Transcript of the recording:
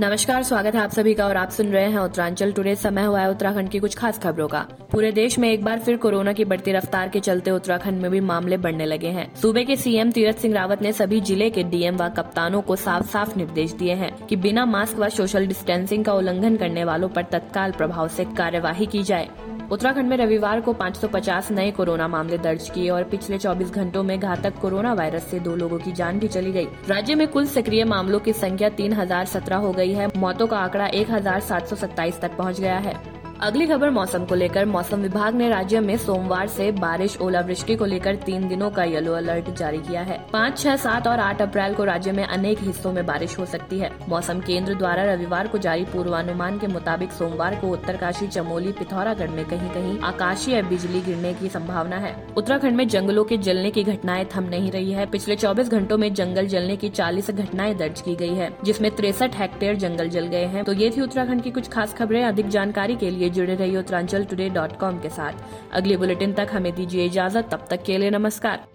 नमस्कार, स्वागत है आप सभी का और आप सुन रहे हैं उत्तरांचल टुडे समय हुआ है उत्तराखंड की कुछ खास खबरों का। पूरे देश में एक बार फिर कोरोना की बढ़ती रफ्तार के चलते उत्तराखंड में भी मामले बढ़ने लगे हैं। सूबे के सीएम तीरथ सिंह रावत ने सभी ज़िले के डीएम व कप्तानों को साफ़ साफ़ निर्देश दिए हैं कि बिना मास्क व सोशल डिस्टेंसिंग का उल्लंघन करने वालों पर तत्काल प्रभाव से कार्यवाही की जाए। उत्तराखंड में रविवार को 550 नए कोरोना मामले दर्ज किए और पिछले 24 घंटों में घातक कोरोना वायरस से दो लोगों की जान भी चली गई। राज्य में कुल सक्रिय मामलों की संख्या तीन हज़ार सत्रह हो गई है। मौतों का आंकड़ा एक हज़ार सात सौ सत्ताईस तक पहुँच गया है। अगली खबर मौसम को लेकर। मौसम विभाग ने राज्य में सोमवार से बारिश, ओलावृष्टि को लेकर तीन दिनों का येलो अलर्ट जारी किया है। पाँच, छह, सात और आठ अप्रैल को राज्य में अनेक हिस्सों में बारिश हो सकती है। मौसम केंद्र द्वारा रविवार को जारी पूर्वानुमान के मुताबिक सोमवार को उत्तरकाशी, चमोली, पिथौरागढ़ में कहीं कहीं आकाशीय बिजली गिरने की संभावना है। उत्तराखंड में जंगलों के जलने की घटनाएँ थम नहीं रही है। पिछले चौबीस घंटों में जंगल जलने की चालीस घटनाएँ दर्ज की गई है, जिसमें तिरसठ हेक्टेयर जंगल जल गए हैं। तो ये थी उत्तराखंड की कुछ खास खबरें। अधिक जानकारी के लिए जुड़े रहिए उत्तरांचल टुडे डॉट कॉम के साथ। अगले बुलेटिन तक हमें दीजिए इजाज़त, तब तक के लिए नमस्कार।